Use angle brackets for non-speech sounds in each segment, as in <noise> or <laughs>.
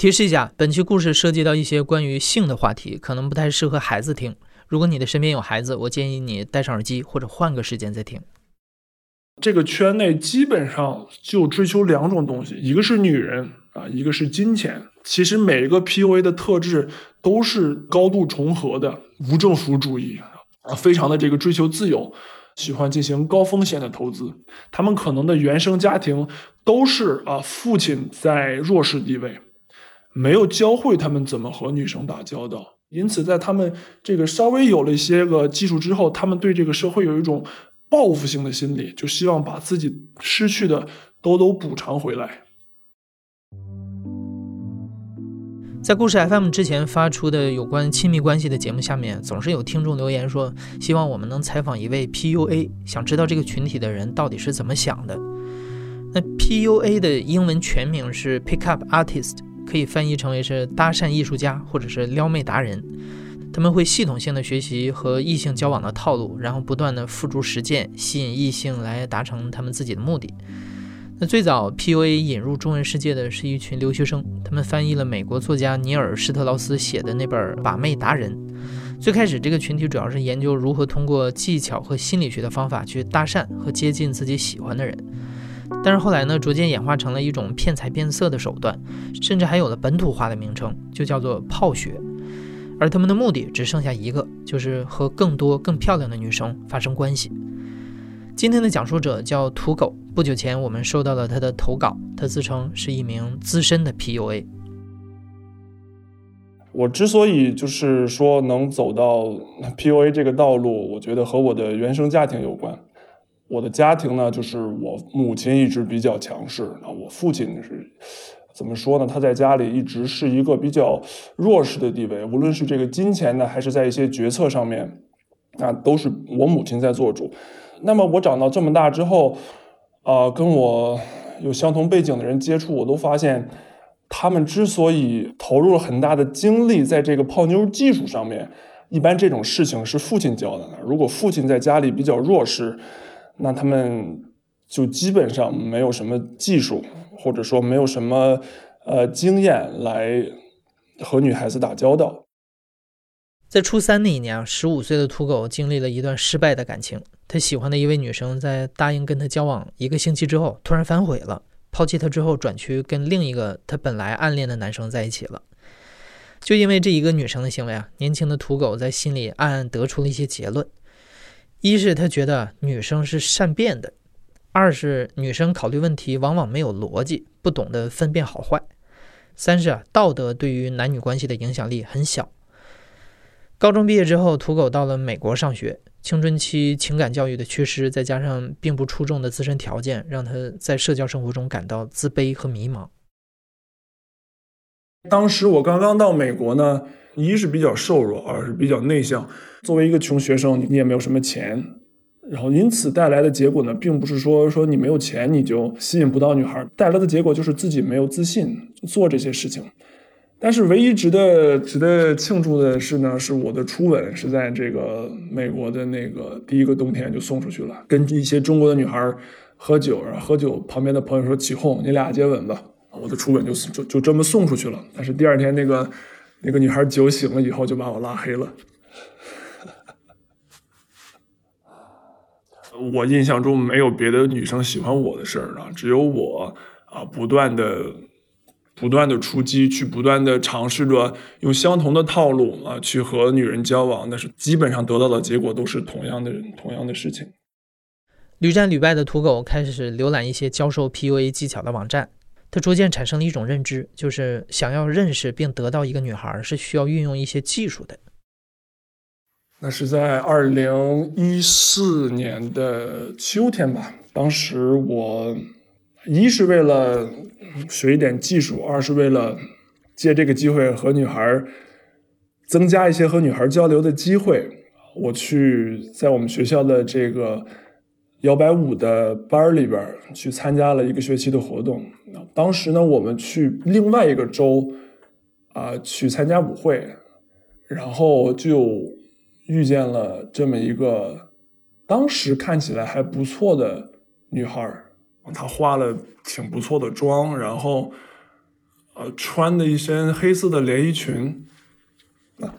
提示一下，本期故事涉及到一些关于性的话题，可能不太适合孩子听。如果你的身边有孩子，我建议你戴上耳机或者换个时间再听。这个圈内基本上就追求两种东西，一个是女人啊，一个是金钱。其实每一个 PUA 的特质都是高度重合的，无政府主义啊，非常的这个追求自由，喜欢进行高风险的投资。他们可能的原生家庭都是啊，父亲在弱势地位。没有教会他们怎么和女生打交道，因此在他们这个稍微有了一些个技术之后，他们对这个社会有一种报复性的心理，就希望把自己失去的都都补偿回来。在故事 FM 之前发出的有关亲密关系的节目下面，总是有听众留言说，希望我们能采访一位 PUA，想知道这个群体的人到底是怎么想的。那 PUA 的英文全名是 Pickup Artist。可以翻译成为是搭讪艺术家或者是撩妹达人，他们会系统性的学习和异性交往的套路，然后不断的付诸实践，吸引异性来达成他们自己的目的。那最早 PUA 引入中文世界的是一群留学生，他们翻译了美国作家尼尔施特劳斯写的那本《把妹达人》。最开始这个群体主要是研究如何通过技巧和心理学的方法去搭讪和接近自己喜欢的人。但是后来呢，逐渐演化成了一种骗财变色的手段，甚至还有了本土化的名称，就叫做泡学。而他们的目的只剩下一个，就是和更多更漂亮的女生发生关系。今天的讲述者叫土狗。不久前我们收到了他的投稿，他自称是一名资深的 PUA。我之所以就是说能走到 PUA 这个道路，我觉得和我的原生家庭有关。我的家庭呢，就是我母亲一直比较强势，啊，我父亲是怎么说呢？他在家里一直是一个比较弱势的地位，无论是这个金钱呢，还是在一些决策上面，啊，都是我母亲在做主。那么我长到这么大之后，啊，跟我有相同背景的人接触，我都发现，他们之所以投入了很大的精力在这个泡妞技术上面，一般这种事情是父亲教的。如果父亲在家里比较弱势，那他们就基本上没有什么技术，或者说没有什么呃经验来和女孩子打交道。在初三那一年啊，十五岁的土狗经历了一段失败的感情。他喜欢的一位女生在答应跟他交往一个星期之后，突然反悔了，抛弃他之后转去跟另一个他本来暗恋的男生在一起了。就因为这一个女生的行为啊，年轻的土狗在心里暗暗得出了一些结论。一是他觉得女生是善变的，二是女生考虑问题往往没有逻辑，不懂得分辨好坏，三是啊道德对于男女关系的影响力很小。高中毕业之后，土狗到了美国上学，青春期情感教育的缺失，再加上并不出众的自身条件，让他在社交生活中感到自卑和迷茫。当时我刚刚到美国呢。一是比较瘦弱，二是比较内向。作为一个穷学生，你也没有什么钱，然后因此带来的结果呢，并不是说说你没有钱你就吸引不到女孩，带来的结果就是自己没有自信做这些事情。但是唯一值得值得庆祝的是呢，是我的初吻是在这个美国的那个第一个冬天就送出去了，跟一些中国的女孩喝酒，然后喝酒旁边的朋友说起哄，你俩接吻吧，我的初吻就就就这么送出去了。但是第二天那个。那个女孩酒醒了以后就把我拉黑了。<laughs> 我印象中没有别的女生喜欢我的事儿啊，只有我啊，不断的、不断的出击，去不断的尝试着用相同的套路啊，去和女人交往，但是基本上得到的结果都是同样的人、同样的事情。屡战屡败的土狗开始浏览一些教授 PUA 技巧的网站。他逐渐产生了一种认知，就是想要认识并得到一个女孩，是需要运用一些技术的。那是在二零一四年的秋天吧。当时我一是为了学一点技术，二是为了借这个机会和女孩增加一些和女孩交流的机会。我去在我们学校的这个。摇摆舞的班里边去参加了一个学期的活动。当时呢，我们去另外一个州啊去参加舞会，然后就遇见了这么一个当时看起来还不错的女孩她化了挺不错的妆，然后呃，穿的一身黑色的连衣裙。啊，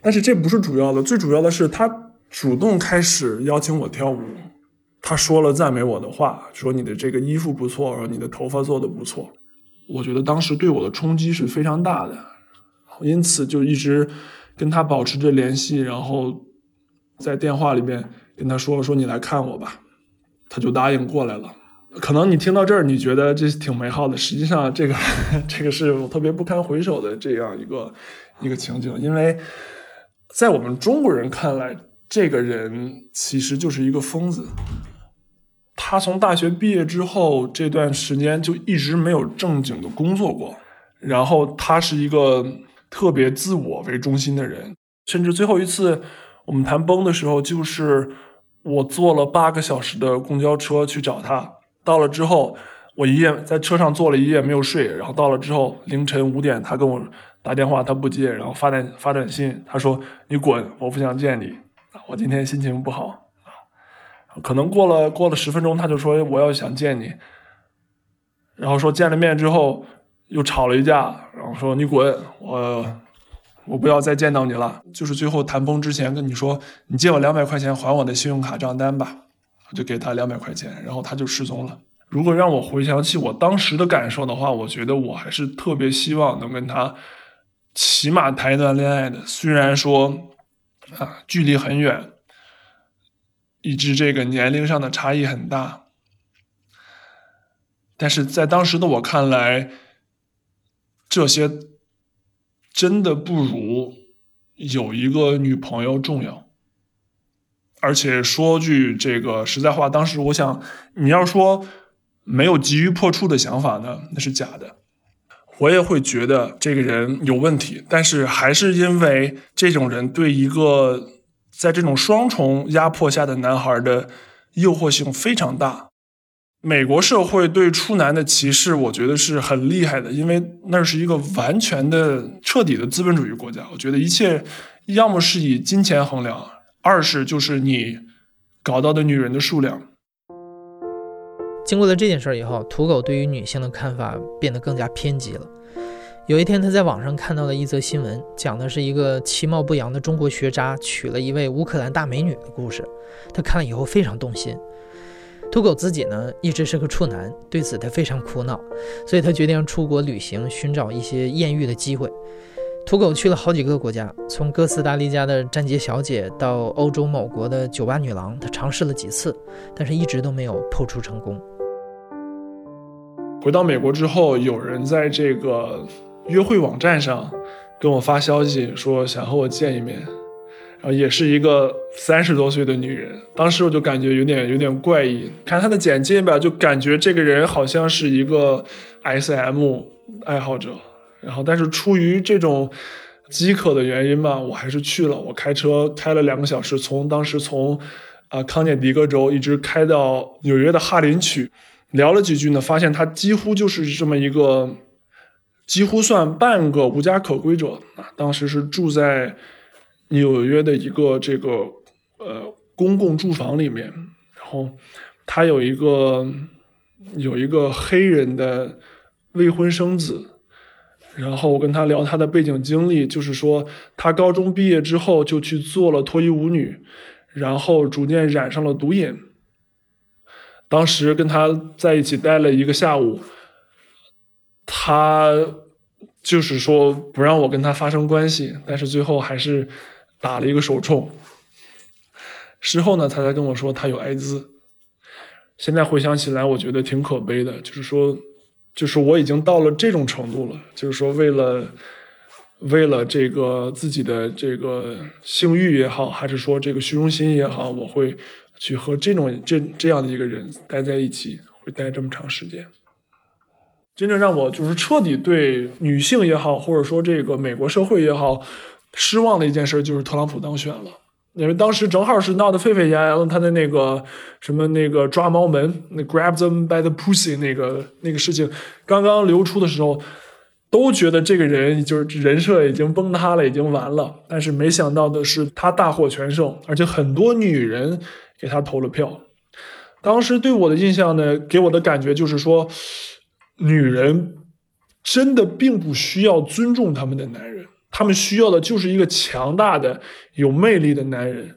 但是这不是主要的，最主要的是他主动开始邀请我跳舞。他说了赞美我的话，说你的这个衣服不错，说你的头发做的不错。我觉得当时对我的冲击是非常大的，因此就一直跟他保持着联系，然后在电话里面跟他说说你来看我吧，他就答应过来了。可能你听到这儿，你觉得这挺美好的，实际上这个 <laughs> 这个是我特别不堪回首的这样一个一个情景，因为在我们中国人看来，这个人其实就是一个疯子。他从大学毕业之后这段时间就一直没有正经的工作过，然后他是一个特别自我为中心的人，甚至最后一次我们谈崩的时候，就是我坐了八个小时的公交车去找他，到了之后我一夜在车上坐了一夜没有睡，然后到了之后凌晨五点他跟我打电话他不接，然后发短发短信他说你滚，我不想见你，我今天心情不好。可能过了过了十分钟，他就说我要想见你，然后说见了面之后又吵了一架，然后说你滚，我我不要再见到你了。就是最后谈崩之前跟你说，你借我两百块钱还我的信用卡账单吧，我就给他两百块钱，然后他就失踪了。如果让我回想起我当时的感受的话，我觉得我还是特别希望能跟他起码谈一段恋爱的，虽然说啊距离很远。以致这个年龄上的差异很大，但是在当时的我看来，这些真的不如有一个女朋友重要。而且说句这个实在话，当时我想，你要说没有急于破处的想法呢，那是假的。我也会觉得这个人有问题，但是还是因为这种人对一个。在这种双重压迫下的男孩的诱惑性非常大。美国社会对处男的歧视，我觉得是很厉害的，因为那是一个完全的、彻底的资本主义国家。我觉得一切要么是以金钱衡量，二是就是你搞到的女人的数量。经过了这件事以后，土狗对于女性的看法变得更加偏激了。有一天，他在网上看到了一则新闻，讲的是一个其貌不扬的中国学渣娶了一位乌克兰大美女的故事。他看了以后非常动心。土狗自己呢，一直是个处男，对此他非常苦恼，所以他决定出国旅行，寻找一些艳遇的机会。土狗去了好几个国家，从哥斯达黎加的站街小姐到欧洲某国的酒吧女郎，他尝试了几次，但是一直都没有破处成功。回到美国之后，有人在这个。约会网站上跟我发消息说想和我见一面，然后也是一个三十多岁的女人。当时我就感觉有点有点怪异，看她的简介吧，就感觉这个人好像是一个 SM 爱好者。然后，但是出于这种饥渴的原因吧，我还是去了。我开车开了两个小时，从当时从啊康涅狄格州一直开到纽约的哈林区，聊了几句呢，发现他几乎就是这么一个。几乎算半个无家可归者啊！当时是住在纽约的一个这个呃公共住房里面，然后他有一个有一个黑人的未婚生子，然后我跟他聊他的背景经历，就是说他高中毕业之后就去做了脱衣舞女，然后逐渐染上了毒瘾。当时跟他在一起待了一个下午。他就是说不让我跟他发生关系，但是最后还是打了一个手冲。事后呢，他才跟我说他有艾滋。现在回想起来，我觉得挺可悲的。就是说，就是我已经到了这种程度了。就是说，为了为了这个自己的这个性欲也好，还是说这个虚荣心也好，我会去和这种这这样的一个人待在一起，会待这么长时间。真正让我就是彻底对女性也好，或者说这个美国社会也好失望的一件事，就是特朗普当选了。因为当时正好是闹得沸沸扬扬，他的那个什么那个抓猫门，那 grab them by the pussy 那个那个事情刚刚流出的时候，都觉得这个人就是人设已经崩塌了，已经完了。但是没想到的是，他大获全胜，而且很多女人给他投了票。当时对我的印象呢，给我的感觉就是说。女人真的并不需要尊重他们的男人，他们需要的就是一个强大的、有魅力的男人，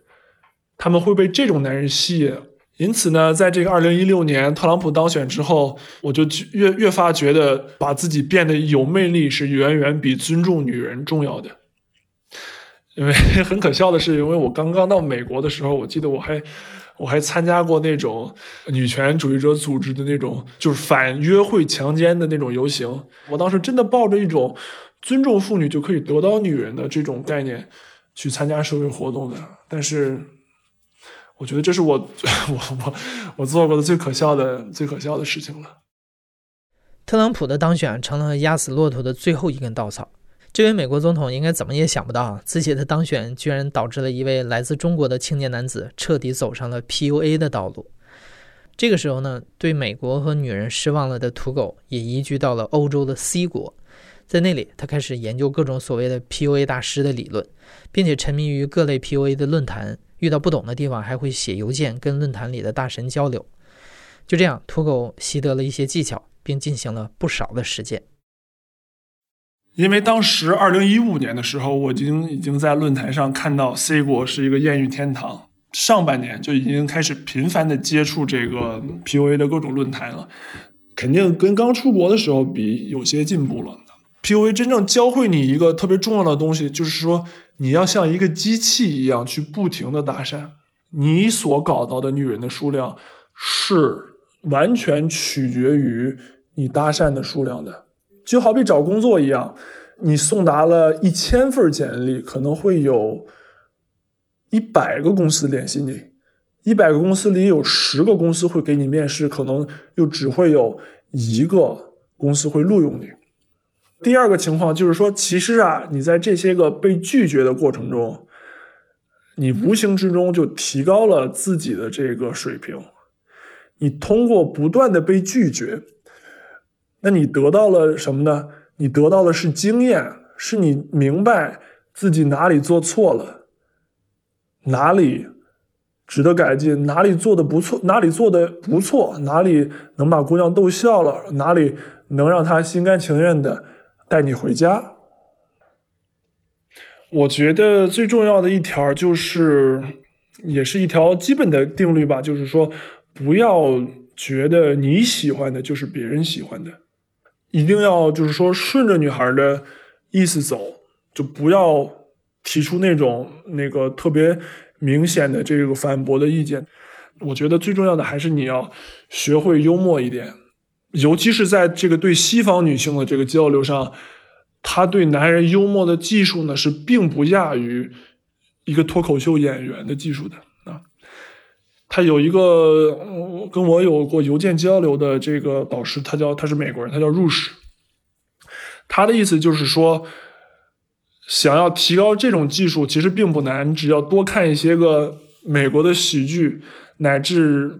他们会被这种男人吸引。因此呢，在这个二零一六年特朗普当选之后，我就越越发觉得把自己变得有魅力是远远比尊重女人重要的。因为很可笑的是，因为我刚刚到美国的时候，我记得我还我还参加过那种女权主义者组织的那种就是反约会强奸的那种游行。我当时真的抱着一种尊重妇女就可以得到女人的这种概念去参加社会活动的，但是。我觉得这是我 <laughs> 我我我做过的最可笑的最可笑的事情了。特朗普的当选成了压死骆驼的最后一根稻草。这位美国总统应该怎么也想不到，自己的当选居然导致了一位来自中国的青年男子彻底走上了 PUA 的道路。这个时候呢，对美国和女人失望了的土狗也移居到了欧洲的 C 国，在那里他开始研究各种所谓的 PUA 大师的理论，并且沉迷于各类 PUA 的论坛。遇到不懂的地方，还会写邮件跟论坛里的大神交流。就这样，土狗习得了一些技巧，并进行了不少的实践。因为当时二零一五年的时候，我已经已经在论坛上看到 C 国是一个艳遇天堂，上半年就已经开始频繁的接触这个 PUA 的各种论坛了，肯定跟刚出国的时候比有些进步了。PUA 真正教会你一个特别重要的东西，就是说。你要像一个机器一样去不停的搭讪，你所搞到的女人的数量是完全取决于你搭讪的数量的。就好比找工作一样，你送达了一千份简历，可能会有一百个公司联系你，一百个公司里有十个公司会给你面试，可能又只会有一个公司会录用你。第二个情况就是说，其实啊，你在这些个被拒绝的过程中，你无形之中就提高了自己的这个水平。你通过不断的被拒绝，那你得到了什么呢？你得到的是经验，是你明白自己哪里做错了，哪里值得改进，哪里做的不错，哪里做的不错，哪里能把姑娘逗笑了，哪里能让她心甘情愿的。带你回家。我觉得最重要的一条就是，也是一条基本的定律吧，就是说，不要觉得你喜欢的就是别人喜欢的，一定要就是说顺着女孩的意思走，就不要提出那种那个特别明显的这个反驳的意见。我觉得最重要的还是你要学会幽默一点。尤其是在这个对西方女性的这个交流上，她对男人幽默的技术呢是并不亚于一个脱口秀演员的技术的。他有一个跟我有过邮件交流的这个导师，他叫他是美国人，他叫 Rush。他的意思就是说，想要提高这种技术其实并不难，你只要多看一些个美国的喜剧，乃至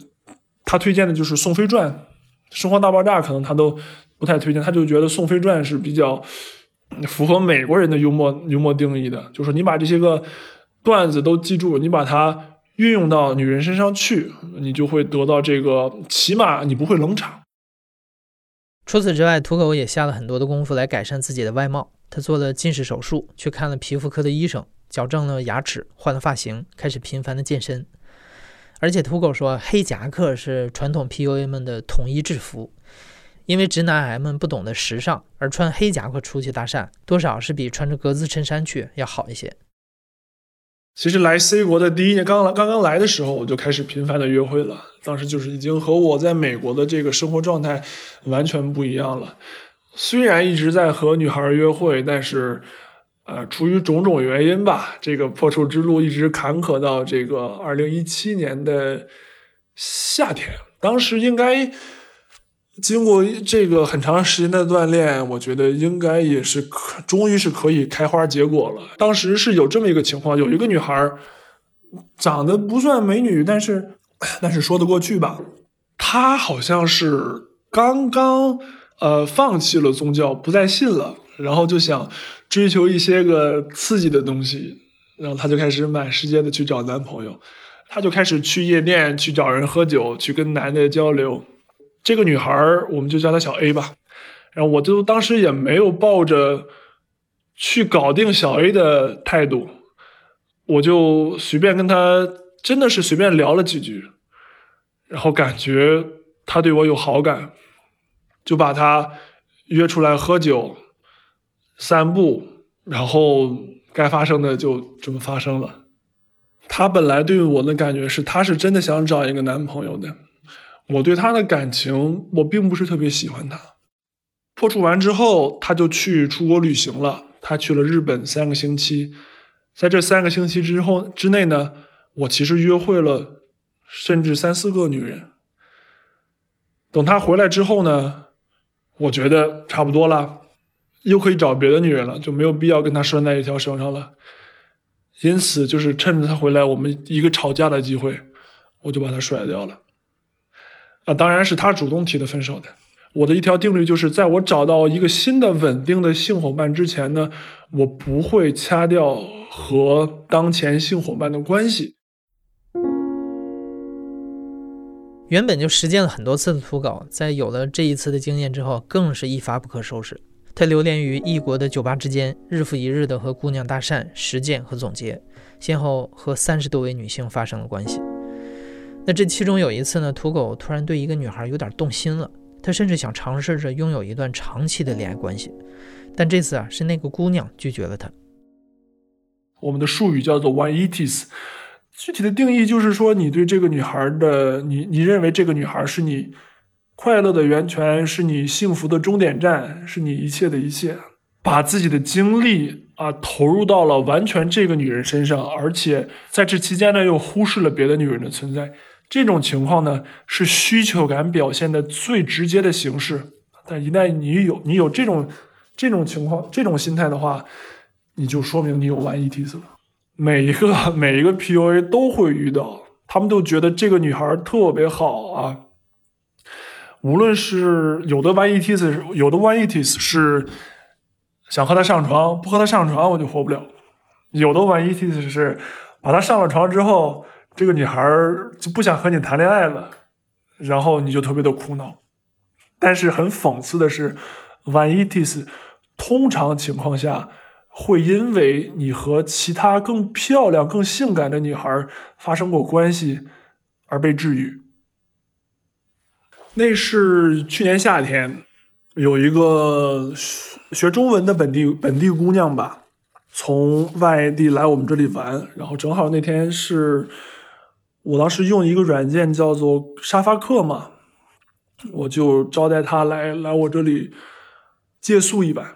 他推荐的就是《宋飞传》。《生活大爆炸》可能他都不太推荐，他就觉得《宋飞传》是比较符合美国人的幽默幽默定义的，就是你把这些个段子都记住，你把它运用到女人身上去，你就会得到这个，起码你不会冷场。除此之外，土狗也下了很多的功夫来改善自己的外貌，他做了近视手术，去看了皮肤科的医生，矫正了牙齿，换了发型，开始频繁的健身。而且土狗说，黑夹克是传统 PUA 们的统一制服，因为直男癌们不懂得时尚，而穿黑夹克出去搭讪，多少是比穿着格子衬衫去要好一些。其实来 C 国的第一年，刚来刚刚来的时候，我就开始频繁的约会了。当时就是已经和我在美国的这个生活状态完全不一样了。虽然一直在和女孩约会，但是。呃，出于种种原因吧，这个破处之路一直坎坷到这个二零一七年的夏天。当时应该经过这个很长时间的锻炼，我觉得应该也是可，终于是可以开花结果了。当时是有这么一个情况，有一个女孩长得不算美女，但是但是说得过去吧。她好像是刚刚呃放弃了宗教，不再信了。然后就想追求一些个刺激的东西，然后她就开始满世界的去找男朋友，她就开始去夜店去找人喝酒，去跟男的交流。这个女孩我们就叫她小 A 吧。然后我就当时也没有抱着去搞定小 A 的态度，我就随便跟她，真的是随便聊了几句，然后感觉他对我有好感，就把他约出来喝酒、散步，然后该发生的就这么发生了。他本来对我的感觉是，他是真的想找一个男朋友的。我对他的感情，我并不是特别喜欢他。破处完之后，他就去出国旅行了。他去了日本三个星期，在这三个星期之后之内呢，我其实约会了甚至三四个女人。等他回来之后呢，我觉得差不多了，又可以找别的女人了，就没有必要跟他拴在一条绳上了。因此，就是趁着他回来，我们一个吵架的机会，我就把他甩掉了。啊，当然是他主动提的分手的。我的一条定律就是，在我找到一个新的稳定的性伙伴之前呢，我不会掐掉和当前性伙伴的关系。原本就实践了很多次的土稿，在有了这一次的经验之后，更是一发不可收拾。他流连于异国的酒吧之间，日复一日的和姑娘搭讪、实践和总结，先后和三十多位女性发生了关系。那这其中有一次呢，土狗突然对一个女孩有点动心了。他甚至想尝试着拥有一段长期的恋爱关系，但这次啊，是那个姑娘拒绝了他。我们的术语叫做 “one eats”，具体的定义就是说，你对这个女孩的，你你认为这个女孩是你快乐的源泉，是你幸福的终点站，是你一切的一切，把自己的精力啊投入到了完全这个女人身上，而且在这期间呢，又忽视了别的女人的存在。这种情况呢，是需求感表现的最直接的形式。但一旦你有你有这种这种情况、这种心态的话，你就说明你有玩 ETS 了。每一个 <laughs> 每一个 PUA 都会遇到，他们都觉得这个女孩特别好啊。无论是有的玩 ETS，有的玩 ETS 是想和她上床，不和她上床我就活不了。有的玩 ETS 是把她上了床之后。这个女孩就不想和你谈恋爱了，然后你就特别的苦恼。但是很讽刺的是，One Eats 通常情况下会因为你和其他更漂亮、更性感的女孩发生过关系而被治愈。那是去年夏天，有一个学中文的本地本地姑娘吧，从外地来我们这里玩，然后正好那天是。我当时用一个软件叫做沙发客嘛，我就招待他来来我这里借宿一晚。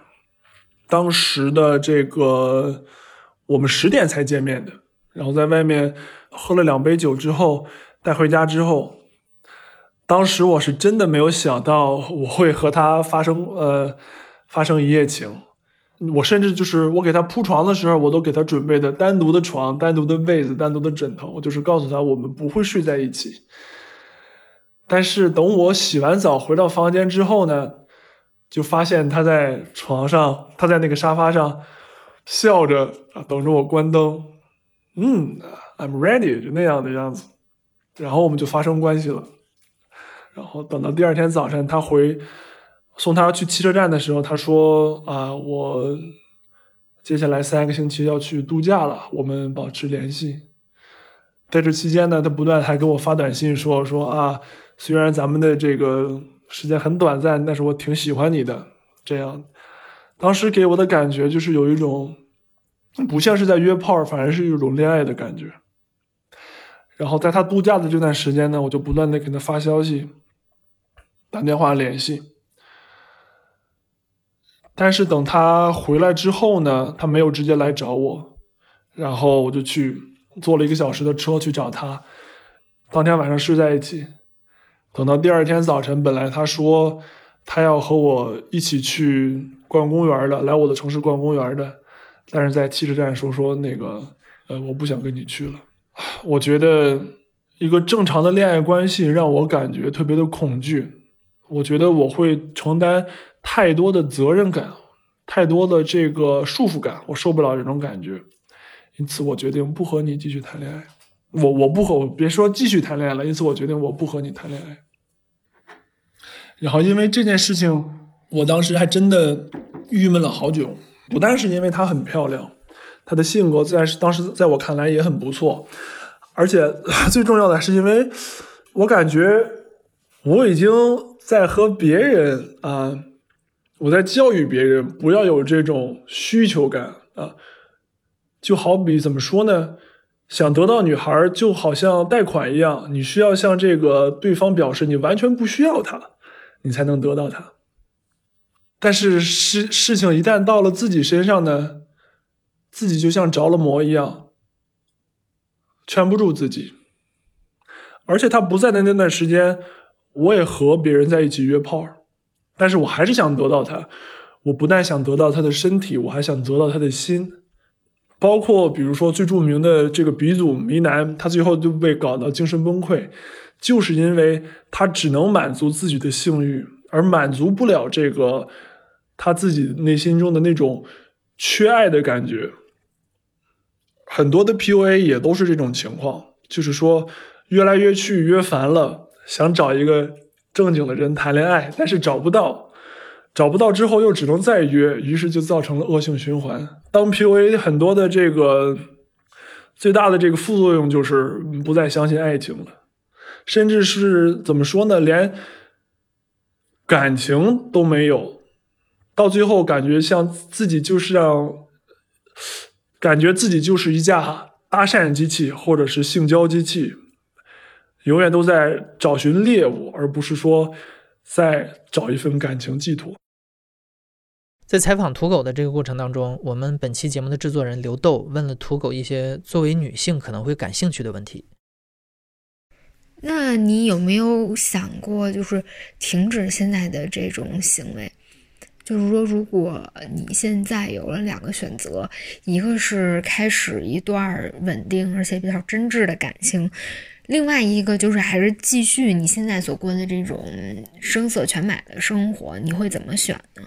当时的这个我们十点才见面的，然后在外面喝了两杯酒之后带回家之后，当时我是真的没有想到我会和他发生呃发生一夜情。我甚至就是我给他铺床的时候，我都给他准备的单独的床、单独的被子、单独的枕头，就是告诉他我们不会睡在一起。但是等我洗完澡回到房间之后呢，就发现他在床上，他在那个沙发上笑着啊，等着我关灯。嗯，I'm ready，就那样的样子。然后我们就发生关系了。然后等到第二天早晨，他回。送他去汽车站的时候，他说：“啊，我接下来三个星期要去度假了，我们保持联系。”在这期间呢，他不断还给我发短信说：“说啊，虽然咱们的这个时间很短暂，但是我挺喜欢你的。”这样，当时给我的感觉就是有一种不像是在约炮，反而是一种恋爱的感觉。然后在他度假的这段时间呢，我就不断的给他发消息、打电话联系。但是等他回来之后呢，他没有直接来找我，然后我就去坐了一个小时的车去找他。当天晚上睡在一起，等到第二天早晨，本来他说他要和我一起去逛公园的，来我的城市逛公园的，但是在汽车站说说那个，呃，我不想跟你去了。我觉得一个正常的恋爱关系让我感觉特别的恐惧，我觉得我会承担。太多的责任感，太多的这个束缚感，我受不了这种感觉，因此我决定不和你继续谈恋爱。我我不和我别说继续谈恋爱了，因此我决定我不和你谈恋爱。然后因为这件事情，我当时还真的郁闷了好久，不但是因为她很漂亮，她的性格在当时在我看来也很不错，而且 <laughs> 最重要的是因为我感觉我已经在和别人啊，我在教育别人不要有这种需求感啊，就好比怎么说呢？想得到女孩，就好像贷款一样，你需要向这个对方表示你完全不需要她，你才能得到她。但是事事情一旦到了自己身上呢，自己就像着了魔一样，圈不住自己。而且他不在的那段时间，我也和别人在一起约炮，但是我还是想得到他。我不但想得到他的身体，我还想得到他的心。包括比如说最著名的这个鼻祖迷男，他最后就被搞到精神崩溃，就是因为他只能满足自己的性欲，而满足不了这个他自己内心中的那种缺爱的感觉。很多的 PUA 也都是这种情况，就是说约来约去约烦了，想找一个正经的人谈恋爱，但是找不到。找不到之后又只能再约，于是就造成了恶性循环。当 PUA 很多的这个最大的这个副作用就是不再相信爱情了，甚至是怎么说呢，连感情都没有，到最后感觉像自己就是让，感觉自己就是一架搭讪机器或者是性交机器，永远都在找寻猎物，而不是说在找一份感情寄托。在采访土狗的这个过程当中，我们本期节目的制作人刘豆问了土狗一些作为女性可能会感兴趣的问题。那你有没有想过，就是停止现在的这种行为？就是说，如果你现在有了两个选择，一个是开始一段稳定而且比较真挚的感情，另外一个就是还是继续你现在所过的这种声色犬马的生活，你会怎么选呢？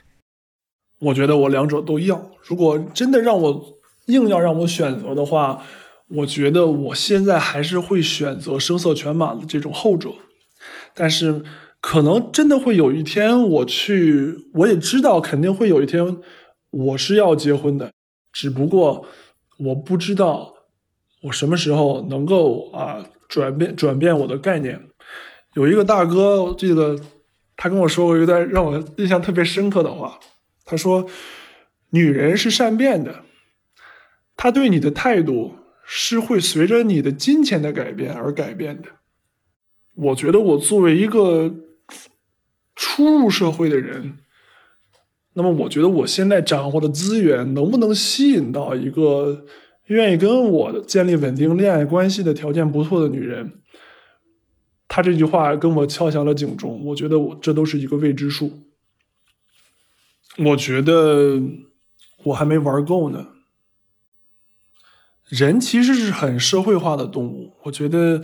我觉得我两者都要。如果真的让我硬要让我选择的话，我觉得我现在还是会选择声色犬马的这种后者。但是，可能真的会有一天，我去，我也知道肯定会有一天，我是要结婚的。只不过我不知道我什么时候能够啊转变转变我的概念。有一个大哥，我记得他跟我说过一段让我印象特别深刻的话。他说：“女人是善变的，她对你的态度是会随着你的金钱的改变而改变的。”我觉得我作为一个初入社会的人，那么我觉得我现在掌握的资源能不能吸引到一个愿意跟我建立稳定恋爱关系的条件不错的女人？他这句话跟我敲响了警钟。我觉得我这都是一个未知数。我觉得我还没玩够呢。人其实是很社会化的动物。我觉得，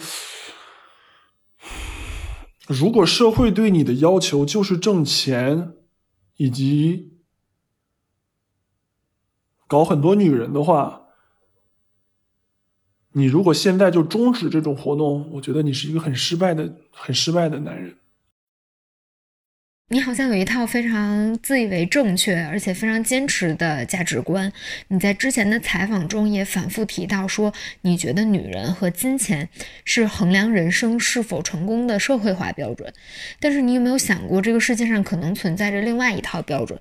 如果社会对你的要求就是挣钱，以及搞很多女人的话，你如果现在就终止这种活动，我觉得你是一个很失败的、很失败的男人。你好像有一套非常自以为正确，而且非常坚持的价值观。你在之前的采访中也反复提到说，你觉得女人和金钱是衡量人生是否成功的社会化标准。但是你有没有想过，这个世界上可能存在着另外一套标准？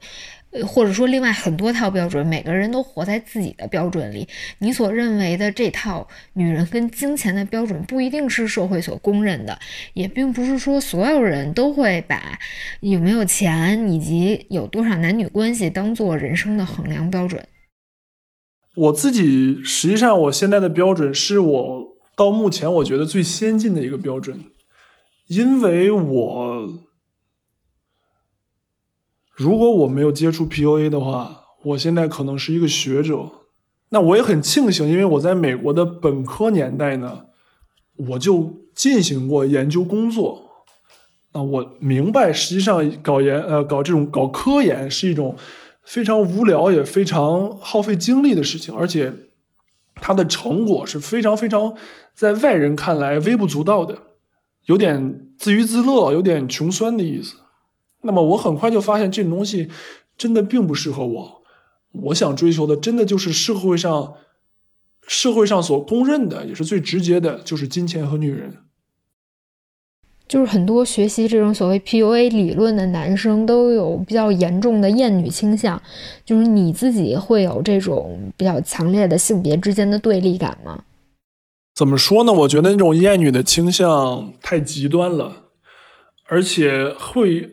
或者说另外很多套标准，每个人都活在自己的标准里。你所认为的这套女人跟金钱的标准，不一定是社会所公认的，也并不是说所有人都会把有没有钱以及有多少男女关系当做人生的衡量标准。我自己实际上，我现在的标准是我到目前我觉得最先进的一个标准，因为我。如果我没有接触 PUA 的话，我现在可能是一个学者。那我也很庆幸，因为我在美国的本科年代呢，我就进行过研究工作。那我明白，实际上搞研呃搞这种搞科研是一种非常无聊也非常耗费精力的事情，而且它的成果是非常非常在外人看来微不足道的，有点自娱自乐，有点穷酸的意思。那么我很快就发现这种东西真的并不适合我。我想追求的，真的就是社会上社会上所公认的，也是最直接的，就是金钱和女人。就是很多学习这种所谓 PUA 理论的男生都有比较严重的厌女倾向，就是你自己会有这种比较强烈的性别之间的对立感吗？怎么说呢？我觉得那种厌女的倾向太极端了，而且会，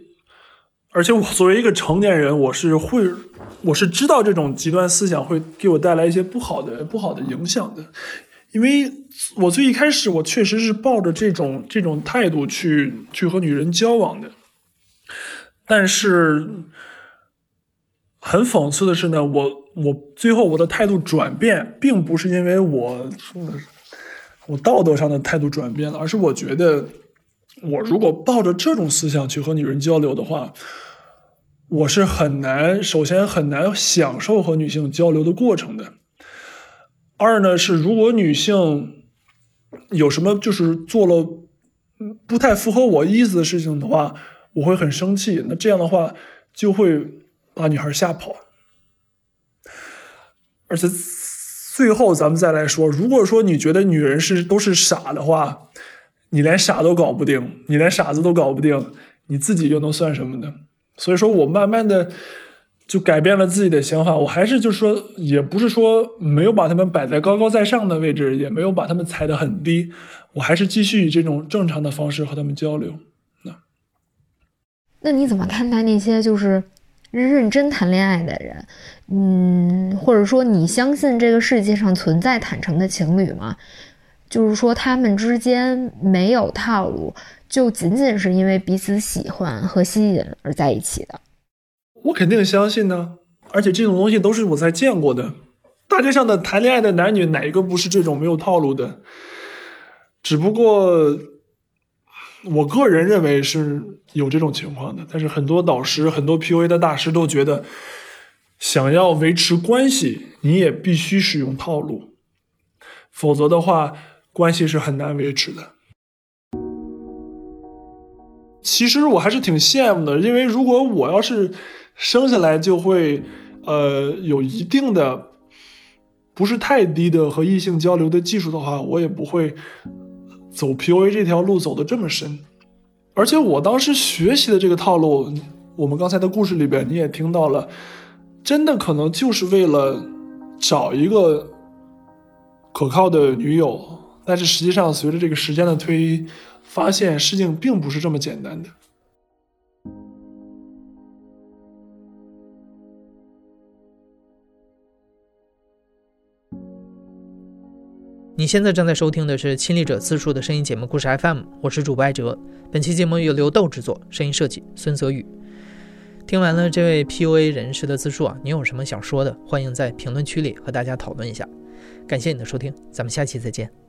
而且我作为一个成年人，我是会，我是知道这种极端思想会给我带来一些不好的、不好的影响的。因为我最一开始，我确实是抱着这种这种态度去去和女人交往的，但是很讽刺的是呢，我我最后我的态度转变，并不是因为我我道德上的态度转变了，而是我觉得我如果抱着这种思想去和女人交流的话，我是很难，首先很难享受和女性交流的过程的。二呢是，如果女性有什么就是做了不太符合我意思的事情的话，我会很生气。那这样的话就会把女孩吓跑。而且最后咱们再来说，如果说你觉得女人是都是傻的话，你连傻都搞不定，你连傻子都搞不定，你自己又能算什么呢？所以说我慢慢的。就改变了自己的想法，我还是就是说，也不是说没有把他们摆在高高在上的位置，也没有把他们踩得很低，我还是继续以这种正常的方式和他们交流。那，那你怎么看待那些就是认真谈恋爱的人？嗯，或者说你相信这个世界上存在坦诚的情侣吗？就是说他们之间没有套路，就仅仅是因为彼此喜欢和吸引而在一起的。我肯定相信呢，而且这种东西都是我在见过的。大街上的谈恋爱的男女，哪一个不是这种没有套路的？只不过，我个人认为是有这种情况的。但是很多导师、很多 PUA 的大师都觉得，想要维持关系，你也必须使用套路，否则的话，关系是很难维持的。其实我还是挺羡慕的，因为如果我要是。生下来就会，呃，有一定的不是太低的和异性交流的技术的话，我也不会走 PUA 这条路走的这么深。而且我当时学习的这个套路，我们刚才的故事里边你也听到了，真的可能就是为了找一个可靠的女友。但是实际上，随着这个时间的推移，发现事情并不是这么简单的。你现在正在收听的是《亲历者自述》的声音节目故事 FM，我是主播艾哲。本期节目由刘豆制作，声音设计孙泽宇。听完了这位 PUA 人士的自述啊，你有什么想说的？欢迎在评论区里和大家讨论一下。感谢你的收听，咱们下期再见。